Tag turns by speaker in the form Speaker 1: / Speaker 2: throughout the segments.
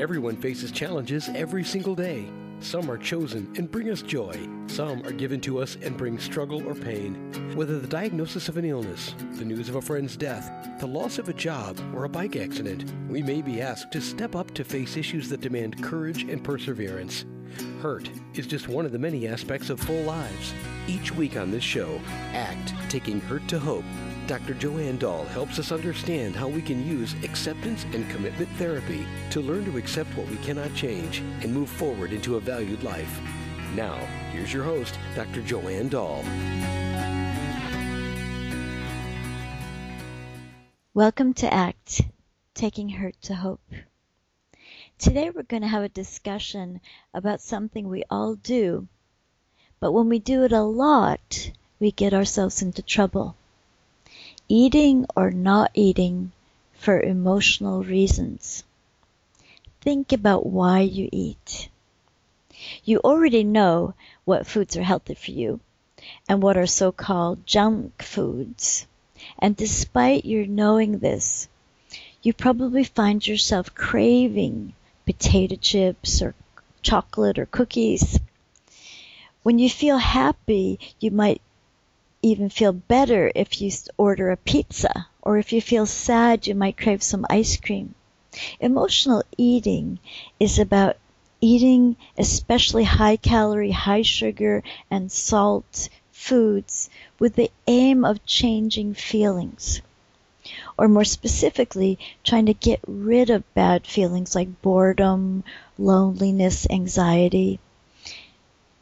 Speaker 1: Everyone faces challenges every single day. Some are chosen and bring us joy. Some are given to us and bring struggle or pain. Whether the diagnosis of an illness, the news of a friend's death, the loss of a job, or a bike accident, we may be asked to step up to face issues that demand courage and perseverance. Hurt is just one of the many aspects of full lives. Each week on this show, ACT Taking Hurt to Hope Dr. Joanne Dahl helps us understand how we can use acceptance and commitment therapy to learn to accept what we cannot change and move forward into a valued life. Now, here's your host, Dr. Joanne Dahl.
Speaker 2: Welcome to ACT, Taking Hurt to Hope. Today we're going to have a discussion about something we all do, but when we do it a lot, we get ourselves into trouble eating or not eating for emotional reasons. Think about why you eat. You already know what foods are healthy for you and what are so-called junk foods. And despite your knowing this, you probably find yourself craving potato chips or chocolate or cookies. When you feel happy, you might even feel better if you order a pizza, or if you feel sad, you might crave some ice cream. Emotional eating is about eating especially high calorie, high sugar, and salt foods with the aim of changing feelings. Or more specifically, trying to get rid of bad feelings like boredom, loneliness, anxiety.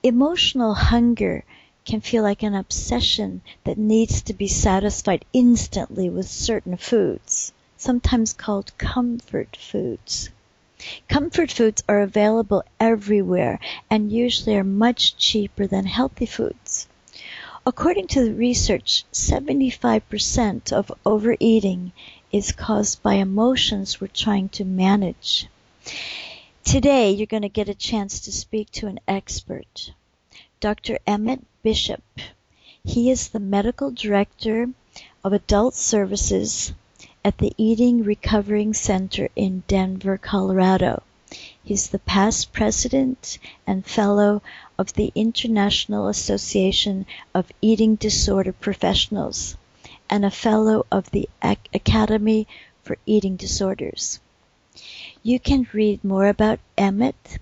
Speaker 2: Emotional hunger can feel like an obsession that needs to be satisfied instantly with certain foods, sometimes called comfort foods. Comfort foods are available everywhere and usually are much cheaper than healthy foods. According to the research, 75% of overeating is caused by emotions we're trying to manage. Today, you're going to get a chance to speak to an expert. Dr. Emmett Bishop. He is the Medical Director of Adult Services at the Eating Recovery Center in Denver, Colorado. He's the past president and fellow of the International Association of Eating Disorder Professionals and a fellow of the Academy for Eating Disorders. You can read more about Emmett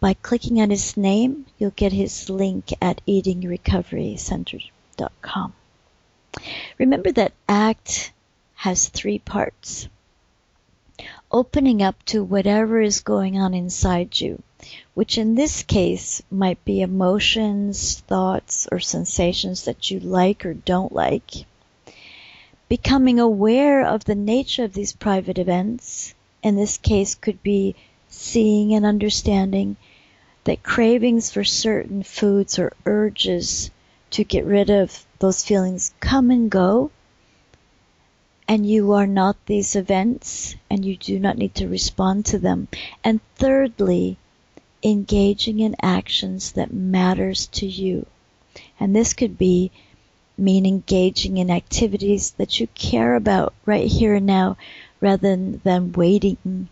Speaker 2: by clicking on his name, you'll get his link at eatingrecoverycenter.com. Remember that ACT has three parts. Opening up to whatever is going on inside you, which in this case might be emotions, thoughts, or sensations that you like or don't like. Becoming aware of the nature of these private events, in this case could be seeing and understanding that cravings for certain foods or urges to get rid of those feelings come and go, and you are not these events, and you do not need to respond to them. And thirdly, engaging in actions that matters to you. And this could be mean engaging in activities that you care about right here and now rather than waiting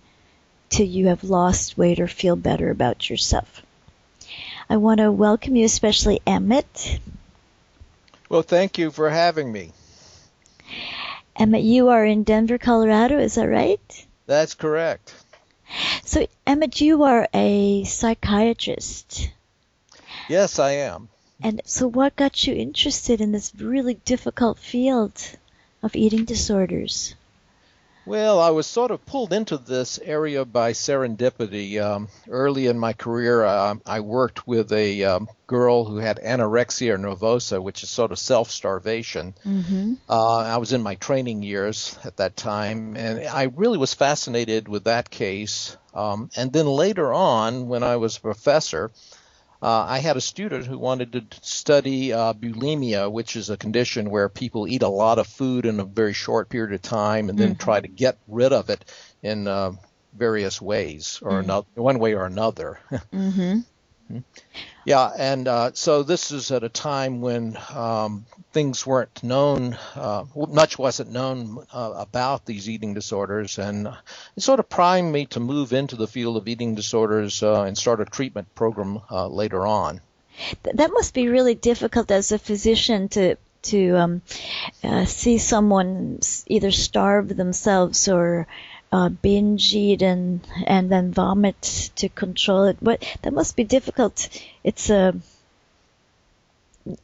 Speaker 2: till you have lost weight or feel better about yourself. I want to welcome you, especially Emmett.
Speaker 3: Well, thank you for having me.
Speaker 2: Emmett, you are in Denver, Colorado, is that right?
Speaker 3: That's correct.
Speaker 2: So, Emmett, you are a psychiatrist.
Speaker 3: Yes, I am.
Speaker 2: And so, what got you interested in this really difficult field of eating disorders?
Speaker 3: Well, I was sort of pulled into this area by serendipity. Um, early in my career, uh, I worked with a um, girl who had anorexia nervosa, which is sort of self starvation. Mm-hmm. Uh, I was in my training years at that time, and I really was fascinated with that case. Um, and then later on, when I was a professor, uh, I had a student who wanted to study uh, bulimia, which is a condition where people eat a lot of food in a very short period of time and then mm-hmm. try to get rid of it in uh, various ways or mm-hmm. another, one way or another. mm-hmm. Yeah, and uh, so this is at a time when um, things weren't known, uh, much wasn't known uh, about these eating disorders, and it sort of primed me to move into the field of eating disorders uh, and start a treatment program uh, later on.
Speaker 2: That must be really difficult as a physician to to um, uh, see someone either starve themselves or uh, binge eat and and then vomit to control it. But that must be difficult. It's a uh,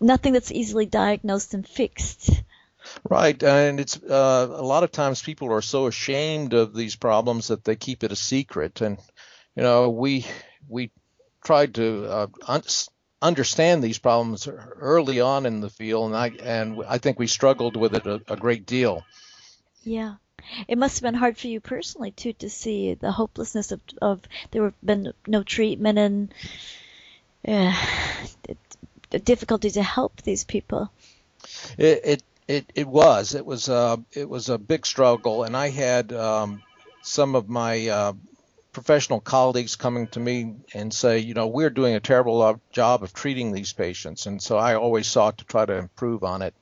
Speaker 2: nothing that's easily diagnosed and fixed.
Speaker 3: Right, and it's uh, a lot of times people are so ashamed of these problems that they keep it a secret. And you know, we we tried to uh, un- understand these problems early on in the field, and I and I think we struggled with it a, a great deal.
Speaker 2: Yeah. It must have been hard for you personally too to see the hopelessness of, of there have been no treatment and uh, the difficulty to help these people.
Speaker 3: It it it, it was it was uh, it was a big struggle, and I had um, some of my uh, professional colleagues coming to me and say, you know, we're doing a terrible job of treating these patients, and so I always sought to try to improve on it.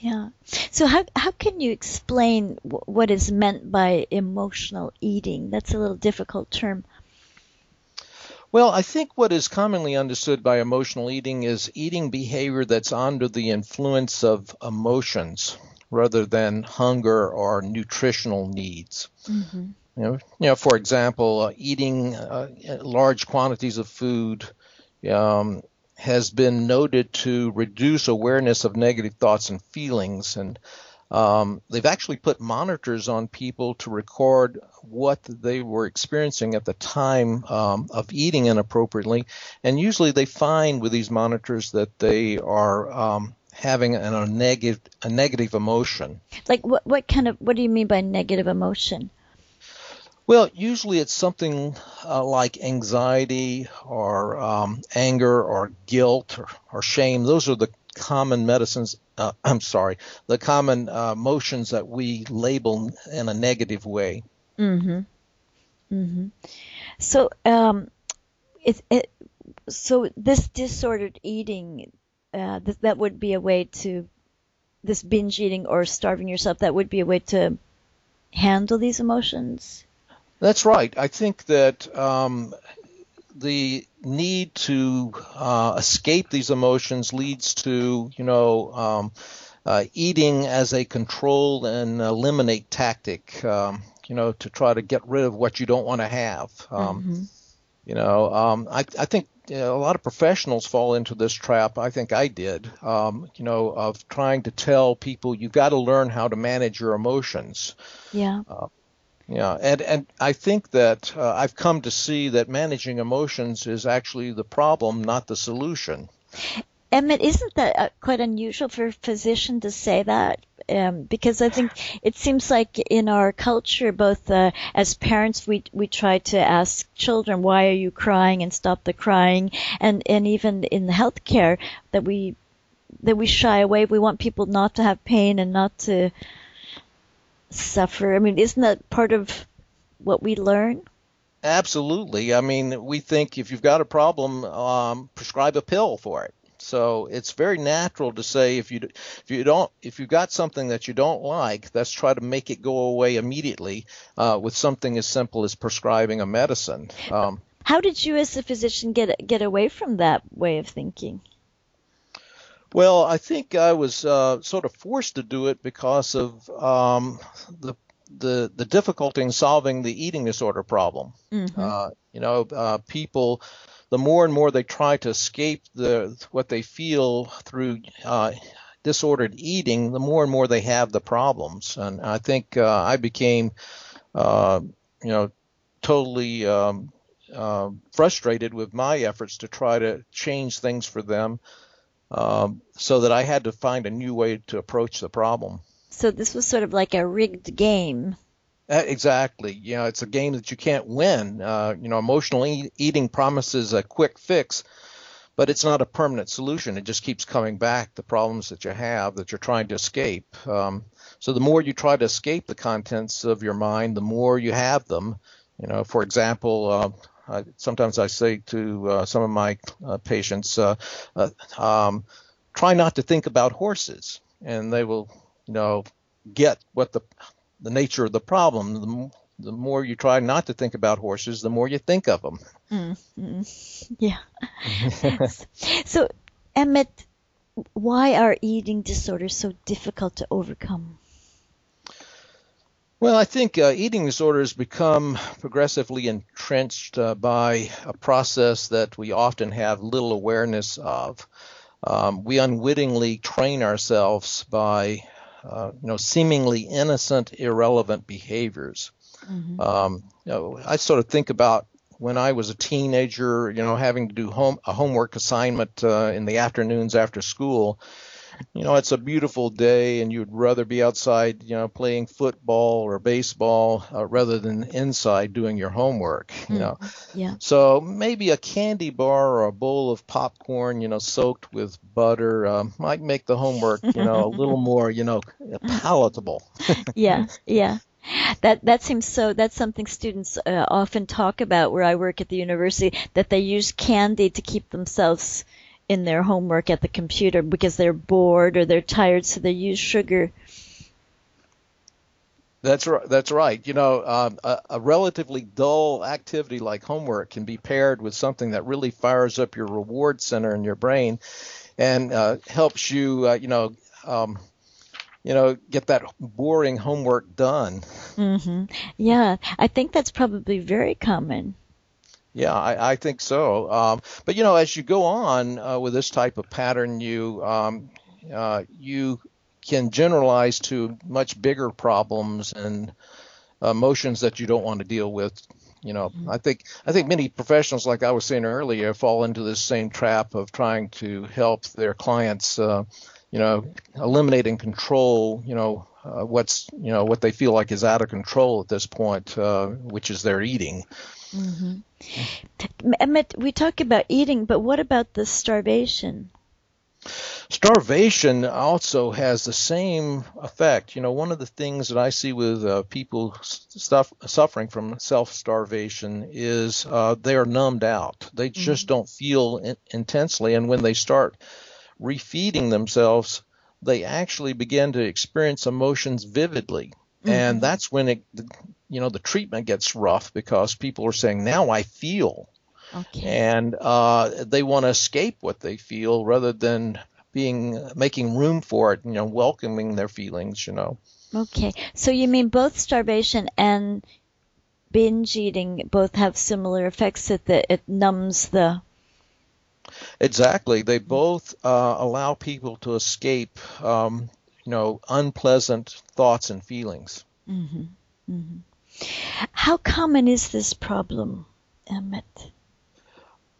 Speaker 2: Yeah. So how how can you explain w- what is meant by emotional eating? That's a little difficult term.
Speaker 3: Well, I think what is commonly understood by emotional eating is eating behavior that's under the influence of emotions rather than hunger or nutritional needs. Mm-hmm. You know, you know, for example, uh, eating uh, large quantities of food um, has been noted to reduce awareness of negative thoughts and feelings. And um, they've actually put monitors on people to record what they were experiencing at the time um, of eating inappropriately. And usually they find with these monitors that they are um, having an, a negative a negative emotion.
Speaker 2: Like what what kind of what do you mean by negative emotion?
Speaker 3: Well, usually it's something uh, like anxiety or um, anger or guilt or, or, shame. Those are the common medicines. Uh, I'm sorry, the common uh, emotions that we label in a negative way.
Speaker 2: Mm-hmm. Mm-hmm. So, um, it, it, so this disordered eating, uh, th- that would be a way to, this binge eating or starving yourself, that would be a way to handle these emotions.
Speaker 3: That's right. I think that um, the need to uh, escape these emotions leads to, you know, um, uh, eating as a control and eliminate tactic, um, you know, to try to get rid of what you don't want to have. Um, mm-hmm. You know, um, I, I think you know, a lot of professionals fall into this trap. I think I did, um, you know, of trying to tell people you've got to learn how to manage your emotions.
Speaker 2: Yeah. Uh,
Speaker 3: yeah, and and I think that uh, I've come to see that managing emotions is actually the problem, not the solution.
Speaker 2: Emmett, isn't that uh, quite unusual for a physician to say that? Um, because I think it seems like in our culture, both uh, as parents, we we try to ask children, "Why are you crying?" and stop the crying, and and even in healthcare that we that we shy away. We want people not to have pain and not to suffer? I mean, isn't that part of what we learn?
Speaker 3: Absolutely. I mean, we think if you've got a problem, um, prescribe a pill for it. So it's very natural to say if you if you don't if you've got something that you don't like, let's try to make it go away immediately uh, with something as simple as prescribing a medicine. Um,
Speaker 2: How did you, as a physician, get get away from that way of thinking?
Speaker 3: Well, I think I was uh, sort of forced to do it because of um, the the the difficulty in solving the eating disorder problem. Mm-hmm. Uh, you know, uh, people, the more and more they try to escape the what they feel through uh, disordered eating, the more and more they have the problems. And I think uh, I became, uh, you know, totally. Um, uh, frustrated with my efforts to try to change things for them, um, so that I had to find a new way to approach the problem.
Speaker 2: So this was sort of like a rigged game.
Speaker 3: Uh, exactly. You know, it's a game that you can't win. Uh, you know, emotional e- eating promises a quick fix, but it's not a permanent solution. It just keeps coming back. The problems that you have that you're trying to escape. Um, so the more you try to escape the contents of your mind, the more you have them. You know, for example, uh, I, sometimes I say to uh, some of my uh, patients, uh, uh, um, try not to think about horses, and they will, you know, get what the the nature of the problem. The, the more you try not to think about horses, the more you think of them.
Speaker 2: Mm-hmm. Yeah. so, Emmett, why are eating disorders so difficult to overcome?
Speaker 3: Well, I think uh, eating disorders become progressively entrenched uh, by a process that we often have little awareness of. Um, we unwittingly train ourselves by, uh, you know, seemingly innocent, irrelevant behaviors. Mm-hmm. Um, you know, I sort of think about when I was a teenager, you know, having to do home a homework assignment uh, in the afternoons after school. You know, it's a beautiful day, and you'd rather be outside, you know, playing football or baseball uh, rather than inside doing your homework. You mm, know,
Speaker 2: yeah.
Speaker 3: So maybe a candy bar or a bowl of popcorn, you know, soaked with butter, uh, might make the homework, you know, a little more, you know, palatable.
Speaker 2: yeah, yeah. That that seems so. That's something students uh, often talk about where I work at the university. That they use candy to keep themselves in their homework at the computer because they're bored or they're tired, so they use sugar.
Speaker 3: That's right. That's right. You know, um, a, a, relatively dull activity like homework can be paired with something that really fires up your reward center in your brain, and uh, helps you, uh, you know, um, you know, get that boring homework done.
Speaker 2: Mm-hmm. Yeah, I think that's probably very common.
Speaker 3: Yeah, I, I think so. Um, but you know, as you go on uh, with this type of pattern, you um, uh, you can generalize to much bigger problems and emotions that you don't want to deal with. You know, mm-hmm. I think I think many professionals, like I was saying earlier, fall into this same trap of trying to help their clients. Uh, you know, eliminate and control, you know, uh, what's, you know, what they feel like is out of control at this point, uh, which is their eating.
Speaker 2: Mm-hmm. Emmett, we talk about eating, but what about the starvation?
Speaker 3: Starvation also has the same effect. You know, one of the things that I see with uh, people stuff, suffering from self starvation is uh, they are numbed out. They just mm-hmm. don't feel in- intensely, and when they start refeeding themselves, they actually begin to experience emotions vividly. Mm-hmm. And that's when it, you know, the treatment gets rough because people are saying, now I feel. Okay. And uh, they want to escape what they feel rather than being making room for it, you know, welcoming their feelings, you know.
Speaker 2: Okay. So you mean both starvation and binge eating both have similar effects that the, it numbs the
Speaker 3: Exactly. They both uh, allow people to escape, um, you know, unpleasant thoughts and feelings.
Speaker 2: Mm-hmm. Mm-hmm. How common is this problem, Emmett?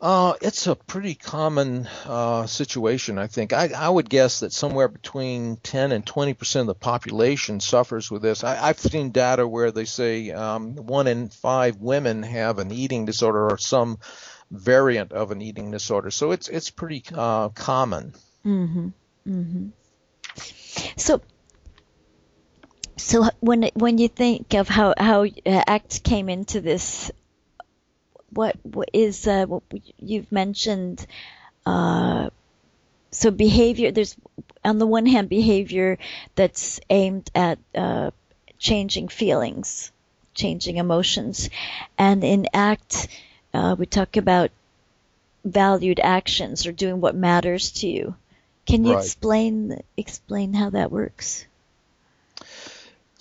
Speaker 3: Uh, it's a pretty common uh, situation, I think. I, I, would guess that somewhere between 10 and 20 percent of the population suffers with this. I, have seen data where they say um, one in five women have an eating disorder or some variant of an eating disorder. So it's it's pretty uh, common.
Speaker 2: Mm-hmm. Mm-hmm. So. So when when you think of how how uh, ACT came into this, what, what is uh, what you've mentioned? Uh, so behavior. There's on the one hand behavior that's aimed at uh, changing feelings, changing emotions, and in ACT uh, we talk about valued actions or doing what matters to you. Can you right. explain explain how that works?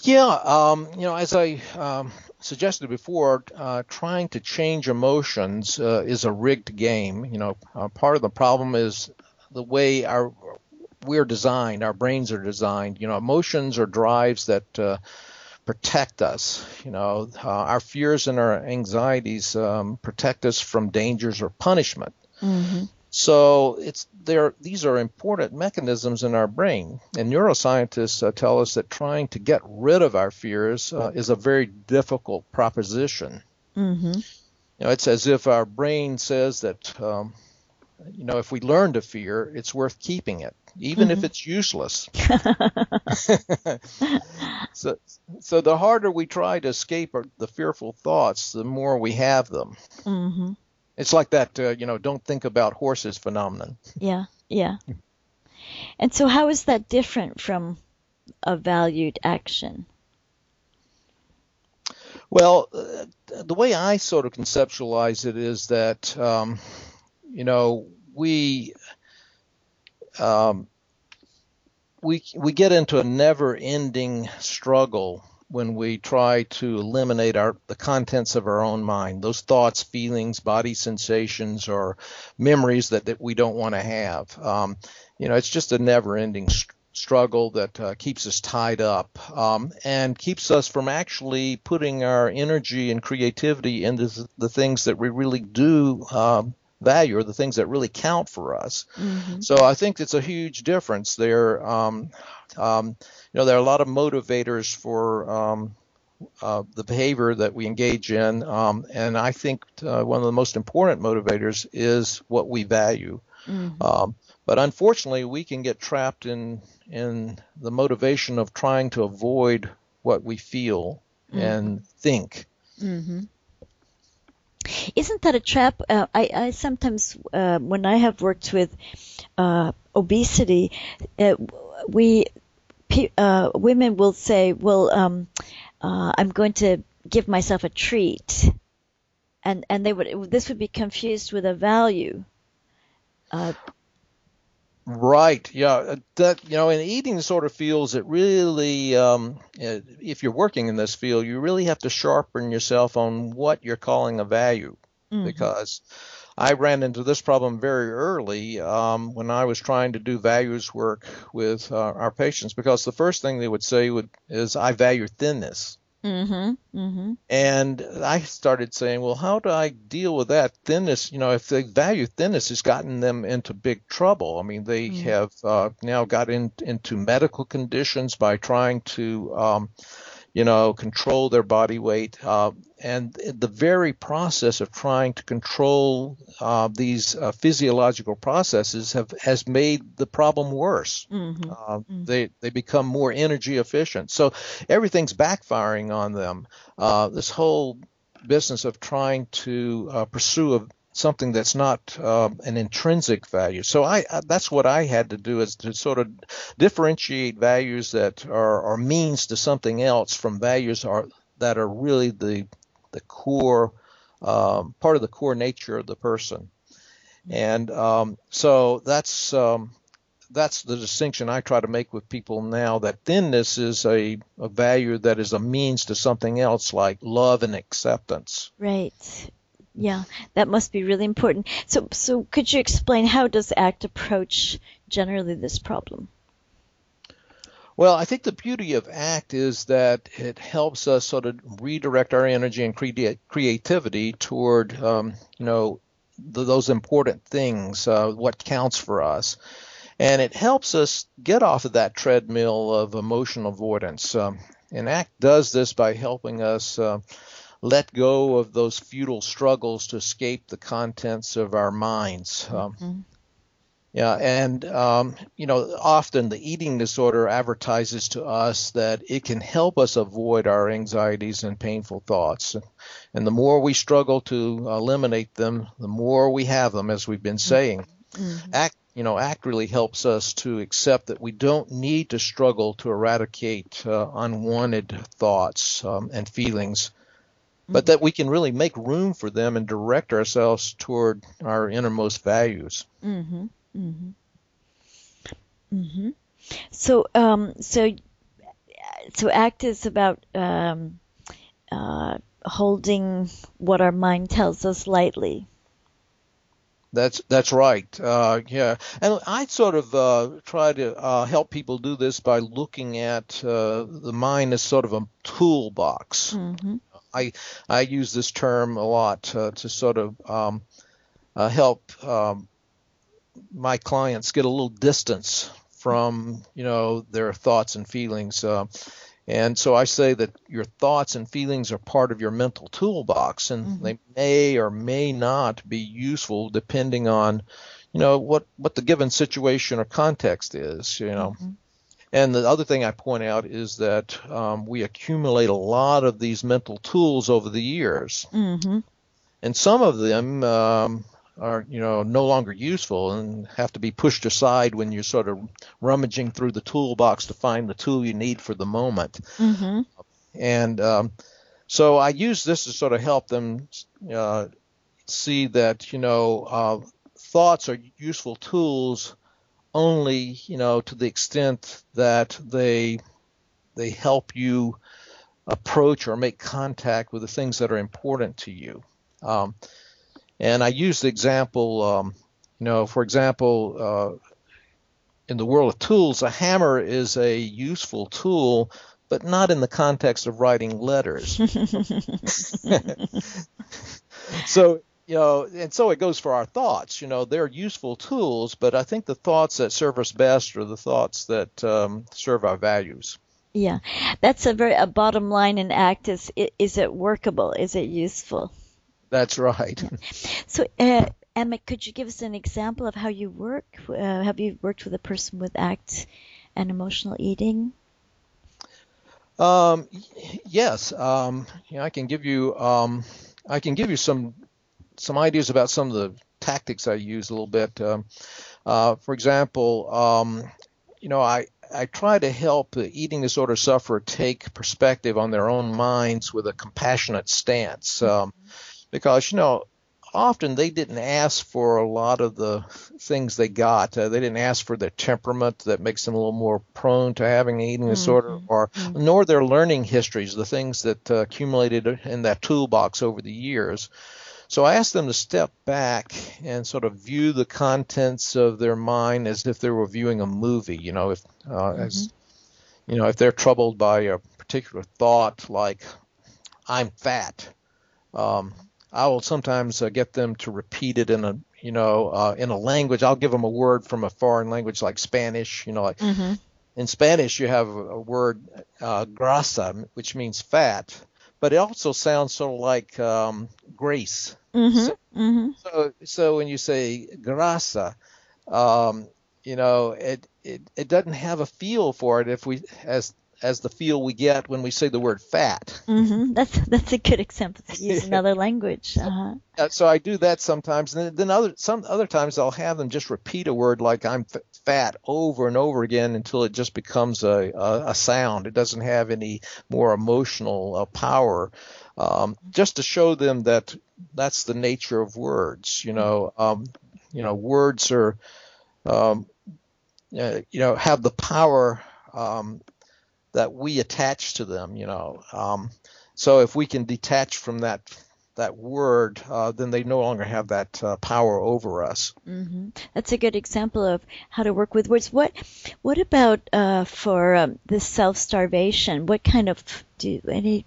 Speaker 3: Yeah, um, you know, as I um, suggested before, uh, trying to change emotions uh, is a rigged game. You know, uh, part of the problem is the way our we're designed, our brains are designed. You know, emotions are drives that uh, protect us. You know, uh, our fears and our anxieties um, protect us from dangers or punishment. Mm-hmm. So it's there. These are important mechanisms in our brain, and neuroscientists uh, tell us that trying to get rid of our fears uh, is a very difficult proposition. Mm-hmm. You know, it's as if our brain says that, um, you know, if we learn to fear, it's worth keeping it even mm-hmm. if it's useless. So, so the harder we try to escape the fearful thoughts, the more we have them.
Speaker 2: Mm-hmm.
Speaker 3: It's like that, uh, you know, don't think about horses phenomenon.
Speaker 2: Yeah, yeah. And so, how is that different from a valued action?
Speaker 3: Well, uh, the way I sort of conceptualize it is that, um, you know, we um, we we get into a never-ending struggle when we try to eliminate our the contents of our own mind, those thoughts, feelings, body sensations, or memories that, that we don't want to have. Um, you know, it's just a never-ending st- struggle that uh, keeps us tied up um, and keeps us from actually putting our energy and creativity into the things that we really do um, value or the things that really count for us.
Speaker 2: Mm-hmm.
Speaker 3: So I think it's a huge difference there. Um, um, you know, there are a lot of motivators for um, uh, the behavior that we engage in, um, and I think uh, one of the most important motivators is what we value.
Speaker 2: Mm-hmm.
Speaker 3: Um, but unfortunately, we can get trapped in in the motivation of trying to avoid what we feel
Speaker 2: Mm-hmm.
Speaker 3: and think.
Speaker 2: Isn't that a trap? Uh, I, I sometimes, uh, when I have worked with uh, obesity, uh, we uh, women will say, "Well, um, uh, I'm going to give myself a treat," and and they would this would be confused with a value.
Speaker 3: Right. Yeah. uh, That you know, in eating disorder fields, it really, um, uh, if you're working in this field, you really have to sharpen yourself on what you're calling a value,
Speaker 2: mhm.
Speaker 3: because I ran into this problem very early um, when I was trying to do values work with uh, our patients. Because the first thing they would say would is, "I value thinness."
Speaker 2: Mhm. Mhm.
Speaker 3: And I started saying, well, how do I deal with that thinness? You know, if they value thinness has gotten them into big trouble. I mean, they
Speaker 2: Mm.
Speaker 3: have uh, now got in, into medical conditions by trying to, um, you know, control their body weight. Uh, and the very process of trying to control uh, these uh, physiological processes have has made the problem worse.
Speaker 2: Mhm.
Speaker 3: Uh,
Speaker 2: Mm.
Speaker 3: They they become more energy efficient. So everything's backfiring on them. Uh, this whole business of trying to uh, pursue a, something that's not uh, an intrinsic value. So I, I that's what I had to do is to sort of differentiate values that are, are means to something else from values are that are really the the core um, part of the core nature of the person. And um, so that's um, that's the distinction I try to make with people now that thinness is a, a value that is a means to something else like love and acceptance.
Speaker 2: Right. Yeah, that must be really important. So, so could you explain how does ACT approach generally this problem?
Speaker 3: Well, I think the beauty of ACT is that it helps us sort of redirect our energy and crea- creativity toward, um, you know, th- those important things, uh, what counts for us. And it helps us get off of that treadmill of emotional avoidance. Um, and ACT does this by helping us uh, let go of those futile struggles to escape the contents of our minds. Um,
Speaker 2: Mhm.
Speaker 3: Yeah, and um, you know, often the eating disorder advertises to us that it can help us avoid our anxieties and painful thoughts. And the more we struggle to eliminate them, the more we have them, as we've been saying.
Speaker 2: Mhm.
Speaker 3: Act, you know, act really helps us to accept that we don't need to struggle to eradicate uh, unwanted thoughts um, and feelings, but that we can really make room for them and direct ourselves toward our innermost values.
Speaker 2: Mhm. Mhm. Mhm. So, um, so, so ACT is about um, uh, holding what our mind tells us lightly.
Speaker 3: That's that's right. Uh, yeah, and I sort of uh, try to uh, help people do this by looking at uh, the mind as sort of a toolbox.
Speaker 2: Mhm.
Speaker 3: I I use this term a lot uh, to sort of um, uh, help um, my clients get a little distance from you know their thoughts and feelings. Uh, and so I say that your thoughts and feelings are part of your mental toolbox, and
Speaker 2: Mhm.
Speaker 3: they may or may not be useful depending on, you know, what what the given situation or context is. You know,
Speaker 2: Mhm.
Speaker 3: And the other thing I point out is that um, we accumulate a lot of these mental tools over the years,
Speaker 2: Mm-hmm.
Speaker 3: and some of them um, are, you know, no longer useful and have to be pushed aside when you're sort of rummaging through the toolbox to find the tool you need for the moment.
Speaker 2: Mm-hmm.
Speaker 3: And um, so I use this to sort of help them uh, see that, you know, uh, thoughts are useful tools only, you know, to the extent that they they help you approach or make contact with the things that are important to you. Um, and I use the example, um, you know, for example, uh, in the world of tools, a hammer is a useful tool, but not in the context of writing letters. so you know, and so it goes for our thoughts. You know, they're useful tools, but I think the thoughts that serve us best are the thoughts that um, serve our values.
Speaker 2: Yeah, that's a very a bottom line in ACT is is it workable? Is it useful?
Speaker 3: That's right.
Speaker 2: So, uh, Emma, could you give us an example of how you work? Uh, have you worked with a person with ACT and emotional eating?
Speaker 3: Um, yes, um, you know, I can give you um, I can give you some some ideas about some of the tactics I use a little bit. Um, uh, for example, um, you know, I I try to help the eating disorder sufferer take perspective on their own minds with a compassionate stance, um, because you know often they didn't ask for a lot of the things they got. Uh, they didn't ask for their temperament that makes them a little more prone to having an eating disorder, or nor their learning histories, the things that uh, accumulated in that toolbox over the years. So I asked them to step back and sort of view the contents of their mind as if they were viewing a movie. You know, if uh, as you know, if they're troubled by a particular thought like "I'm fat," um, I will sometimes uh, get them to repeat it in a you know uh, in a language. I'll give them a word from a foreign language like Spanish. You know, like
Speaker 2: Mm-hmm.
Speaker 3: in Spanish you have a word uh, grasa, which means fat, but it also sounds sort of like um, grace.
Speaker 2: Mm-hmm. Mm-hmm.
Speaker 3: So, so when you say grasa, um, you know, it, it it doesn't have a feel for it if we as as the feel we get when we say the word fat.
Speaker 2: Mm-hmm. That's that's a good example to use another language. Uh-huh.
Speaker 3: Uh, so I do that sometimes, and then, other some other times I'll have them just repeat a word like "I'm f- fat" over and over again until it just becomes a a, a sound. It doesn't have any more emotional uh, power, um, just to show them that that's the nature of words. You know, um, you know, words are, um, uh, you know, have the power um, that we attach to them. You know, um, so if we can detach from that that word, uh, then they no longer have that uh, power over us.
Speaker 2: hmm That's a good example of how to work with words. What what about uh, for um, the self starvation? What kind of do any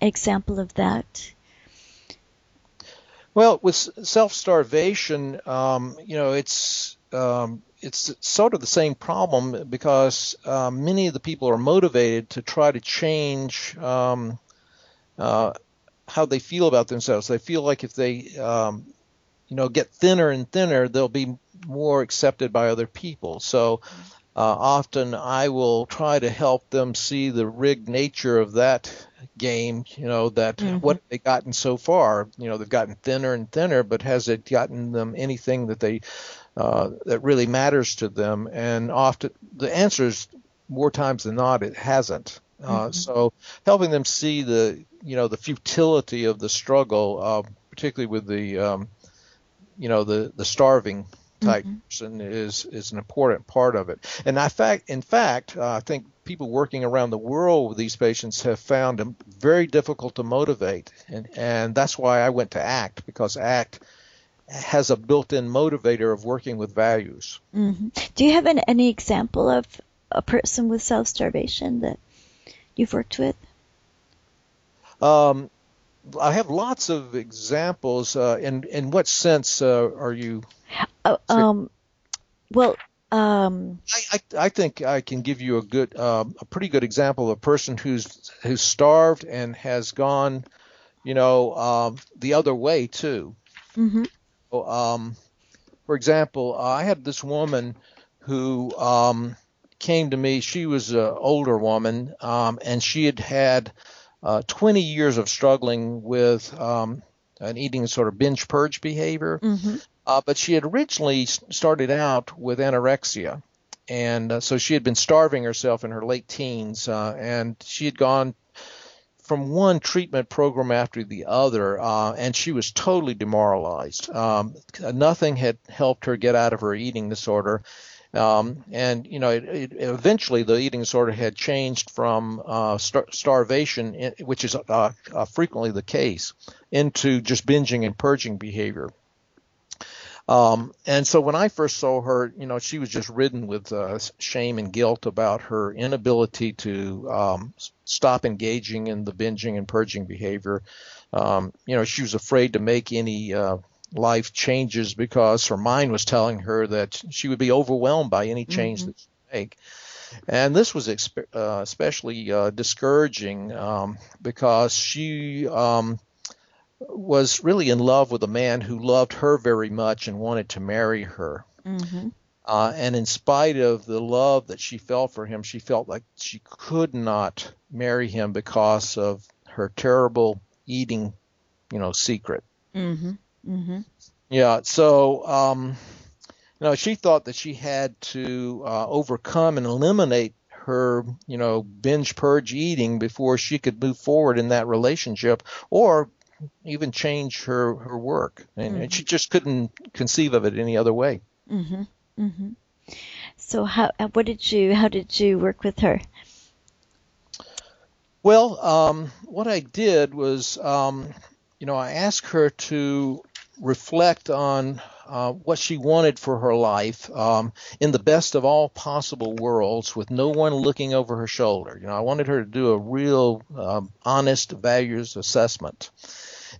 Speaker 2: example of that?
Speaker 3: Well, with self starvation, um, you know, it's um, it's sort of the same problem because um, many of the people are motivated to try to change um, uh, how they feel about themselves. They feel like if they, um, you know, get thinner and thinner, they'll be more accepted by other people. So uh, often I will try to help them see the rigged nature of that game. You know, that what they've gotten so far? You know, they've gotten thinner and thinner, but has it gotten them anything that they uh, that really matters to them? And often the answer is more times than not, it hasn't. Uh, So helping them see the you know the futility of the struggle, uh, particularly with the um, you know the the starving type person is is an important part of it. And I fact in fact uh, I think people working around the world with these patients have found them very difficult to motivate, and and that's why I went to ACT because ACT has a built-in motivator of working with values.
Speaker 2: hmm Do you have an, any example of a person with self starvation that you've worked with?
Speaker 3: Um, I have lots of examples. Uh, in in what sense uh, are you?
Speaker 2: Oh, um, well, um,
Speaker 3: I, I, I think I can give you a good, um, a pretty good example of a person who's who's starved and has gone, you know, um, the other way too.
Speaker 2: mhm,
Speaker 3: Um, for example, I had this woman who um, came to me. She was an older woman, um, and she had had uh, 20 years of struggling with um, an eating sort of binge purge behavior.
Speaker 2: Mm-hmm.
Speaker 3: Uh, but she had originally started out with anorexia. And uh, so she had been starving herself in her late teens, uh, and she had gone from one treatment program after the other, uh, and she was totally demoralized. Um, nothing had helped her get out of her eating disorder. Um, and you know, it, it, eventually the eating disorder had changed from uh, star- starvation, which is uh, uh, frequently the case, into just binging and purging behavior. Um, and so when I first saw her, you know, she was just ridden with uh, shame and guilt about her inability to um, stop engaging in the binging and purging behavior. Um, you know, she was afraid to make any uh, life changes because her mind was telling her that she would be overwhelmed by any change mm-hmm. that she make. And this was exp- uh, especially uh, discouraging um, because she um, was really in love with a man who loved her very much and wanted to marry her.
Speaker 2: Mm-hmm.
Speaker 3: Uh, and in spite of the love that she felt for him, she felt like she could not marry him because of her terrible eating, you know, secret.
Speaker 2: Mm-hmm. Mm-hmm.
Speaker 3: Yeah. So, um, you know, she thought that she had to uh, overcome and eliminate her, you know, binge purge eating before she could move forward in that relationship, or even change her her work, and, mm-hmm. and she just couldn't conceive of it any other way.
Speaker 2: Mm-hmm. Mm-hmm. So how uh, what did you how did you work with her?
Speaker 3: Well, um, what I did was, um, you know, I asked her to reflect on uh, what she wanted for her life um, in the best of all possible worlds with no one looking over her shoulder. You know, I wanted her to do a real um, honest values assessment.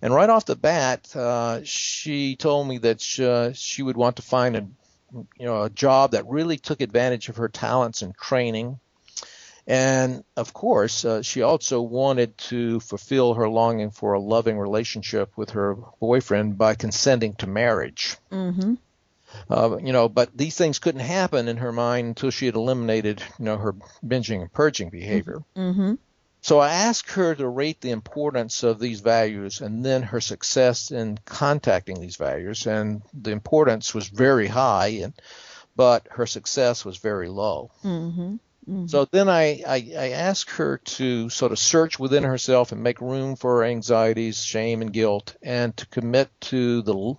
Speaker 3: And right off the bat, uh, she told me that she, uh, she would want to find a you know a job that really took advantage of her talents and training. And of course, uh, she also wanted to fulfill her longing for a loving relationship with her boyfriend by consenting to marriage.
Speaker 2: Mm-hmm.
Speaker 3: Uh, you know, but these things couldn't happen in her mind until she had eliminated, you know, her binging and purging behavior.
Speaker 2: Mm-hmm.
Speaker 3: So I asked her to rate the importance of these values and then her success in contacting these values. And the importance was very high, and, but her success was very low.
Speaker 2: Mm-hmm. Mm-hmm.
Speaker 3: So then I, I, I asked her to sort of search within herself and make room for her anxieties, shame, and guilt, and to commit to the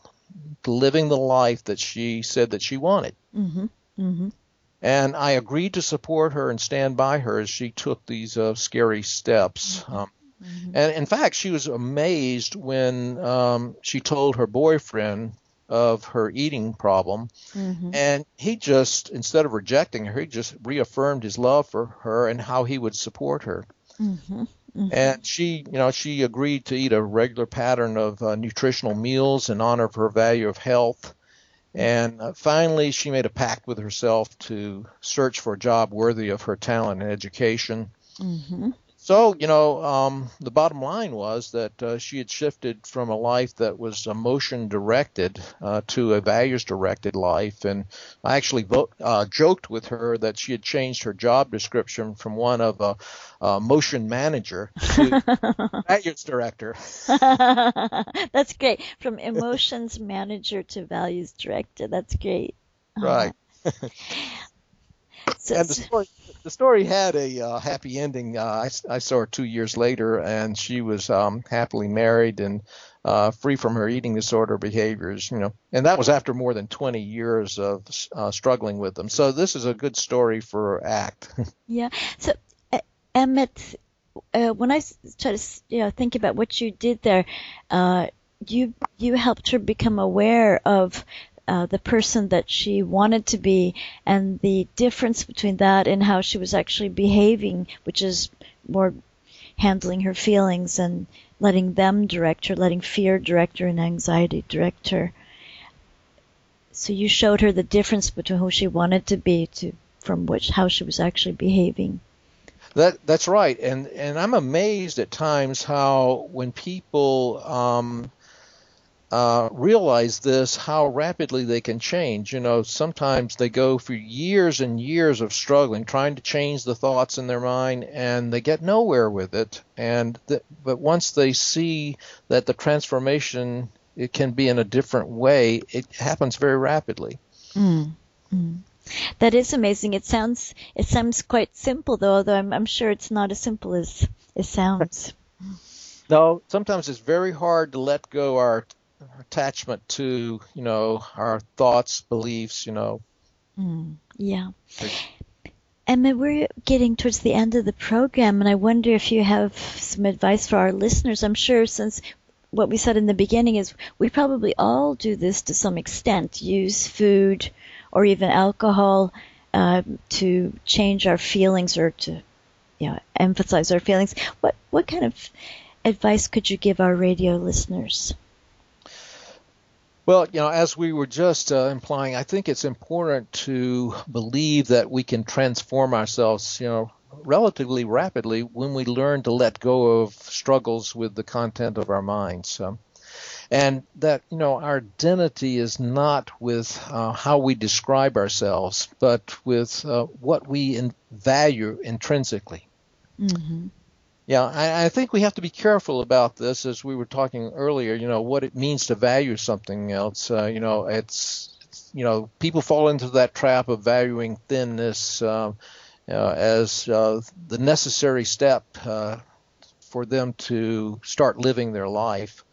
Speaker 3: to living the life that she said that she wanted.
Speaker 2: Mm-hmm. Mm-hmm.
Speaker 3: And I agreed to support her and stand by her as she took these uh, scary steps.
Speaker 2: Mm-hmm.
Speaker 3: Um,
Speaker 2: mm-hmm.
Speaker 3: and in fact, she was amazed when um, she told her boyfriend of her eating problem.
Speaker 2: Mm-hmm.
Speaker 3: And he just, instead of rejecting her, he just reaffirmed his love for her and how he would support her.
Speaker 2: Mm-hmm. Mm-hmm.
Speaker 3: And she, you know, she agreed to eat a regular pattern of uh, nutritional meals in honor of her value of health. And uh, finally, she made a pact with herself to search for a job worthy of her talent and education.
Speaker 2: Mm-hmm.
Speaker 3: So, you know, um, the bottom line was that uh, she had shifted from a life that was emotion directed uh, to a values directed life. And I actually vo- uh, joked with her that she had changed her job description from one of a, a motion manager to values director.
Speaker 2: That's great. From emotions manager to values director. That's great.
Speaker 3: Right.
Speaker 2: So,
Speaker 3: and the story, the story had a uh, happy ending. Uh, I, I saw her two years later, and she was um, happily married and uh, free from her eating disorder behaviors. You know, and that was after more than 20 years of uh, struggling with them. So this is a good story for ACT.
Speaker 2: yeah. So Emmett, uh, when I try to you know think about what you did there, uh, you you helped her become aware of uh, the person that she wanted to be and the difference between that and how she was actually behaving, which is more handling her feelings and letting them direct her, letting fear direct her and anxiety direct her. So you showed her the difference between who she wanted to be to from which how she was actually behaving.
Speaker 3: That that's right, and and I'm amazed at times how when people um, uh, realize this how rapidly they can change. You know, sometimes they go for years and years of struggling, trying to change the thoughts in their mind, and they get nowhere with it. And th- but once they see that the transformation it can be in a different way, it happens very rapidly.
Speaker 2: Mm. Mm. That is amazing. It sounds it sounds quite simple though, although I'm, I'm sure it's not as simple as it sounds.
Speaker 3: no, sometimes it's very hard to let go our attachment to you know our thoughts, beliefs, you know.
Speaker 2: Mm, yeah. Emma, we're getting towards the end of the program, and I wonder if you have some advice for our listeners. I'm sure since what we said in the beginning is we probably all do this to some extent, use food or even alcohol uh, to change our feelings or to you know, emphasize our feelings. What what kind of advice could you give our radio listeners?
Speaker 3: Well, you know, as we were just uh, implying, I think it's important to believe that we can transform ourselves, you know, relatively rapidly when we learn to let go of struggles with the content of our minds. Um, and that, you know, our identity is not with uh, how we describe ourselves, but with uh, what we in- value intrinsically. Mm-hmm. Yeah, I, I, think we have to be careful about this, as we were talking earlier. You know what it means to value something else. Uh, you know, it's, it's, you know people fall into that trap of valuing thinness uh, uh, as uh, the necessary step uh, for them to start living their life.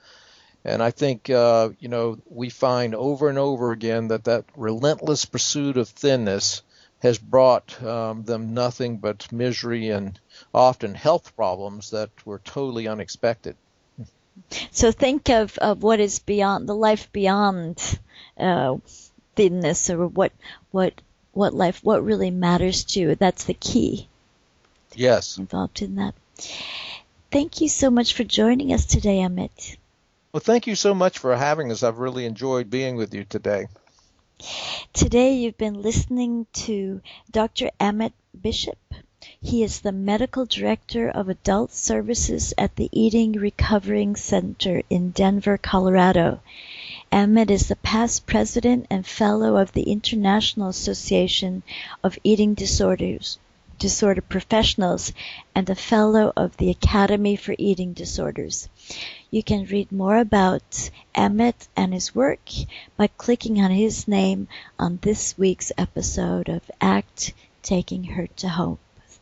Speaker 3: And I think uh, you know we find over and over again that that relentless pursuit of thinness has brought um, them nothing but misery and often health problems that were totally unexpected.
Speaker 2: So think of, of what is beyond the life beyond uh, thinness, or what what what life what really matters to you. That's the key.
Speaker 3: Yes,
Speaker 2: involved in that. Thank you so much for joining us today, Emmett.
Speaker 3: Well, thank you so much for having us. I've really enjoyed being with you today.
Speaker 2: Today you've been listening to Dr. Emmett Bishop. He is the Medical Director of Adult Services at the Eating Recovery Center in Denver, Colorado. Emmett is the past president and fellow of the International Association of Eating Disorders disorder professionals and a fellow of the Academy for Eating Disorders. You can read more about Emmett and his work by clicking on his name on this week's episode of ACT Taking Hurt to Hope.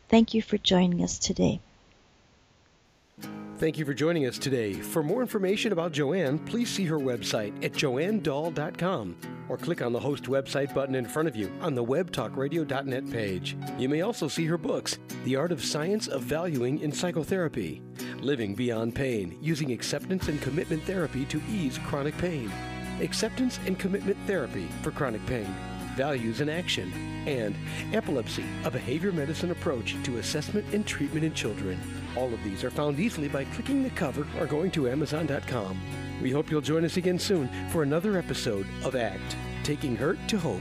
Speaker 2: Thank you for joining us today.
Speaker 1: Thank you for joining us today. For more information about Joanne, please see her website at joannedahl.com or click on the host website button in front of you on the webtalkradio.net page. You may also see her books, The Art of Science of Valuing in Psychotherapy, Living Beyond Pain, Using Acceptance and Commitment Therapy to Ease Chronic Pain, Acceptance and Commitment Therapy for Chronic Pain, Values in Action, and Epilepsy, a behavior medicine approach to assessment and treatment in children. All of these are found easily by clicking the cover or going to Amazon.com. We hope you'll join us again soon for another episode of ACT Taking Hurt to Hope.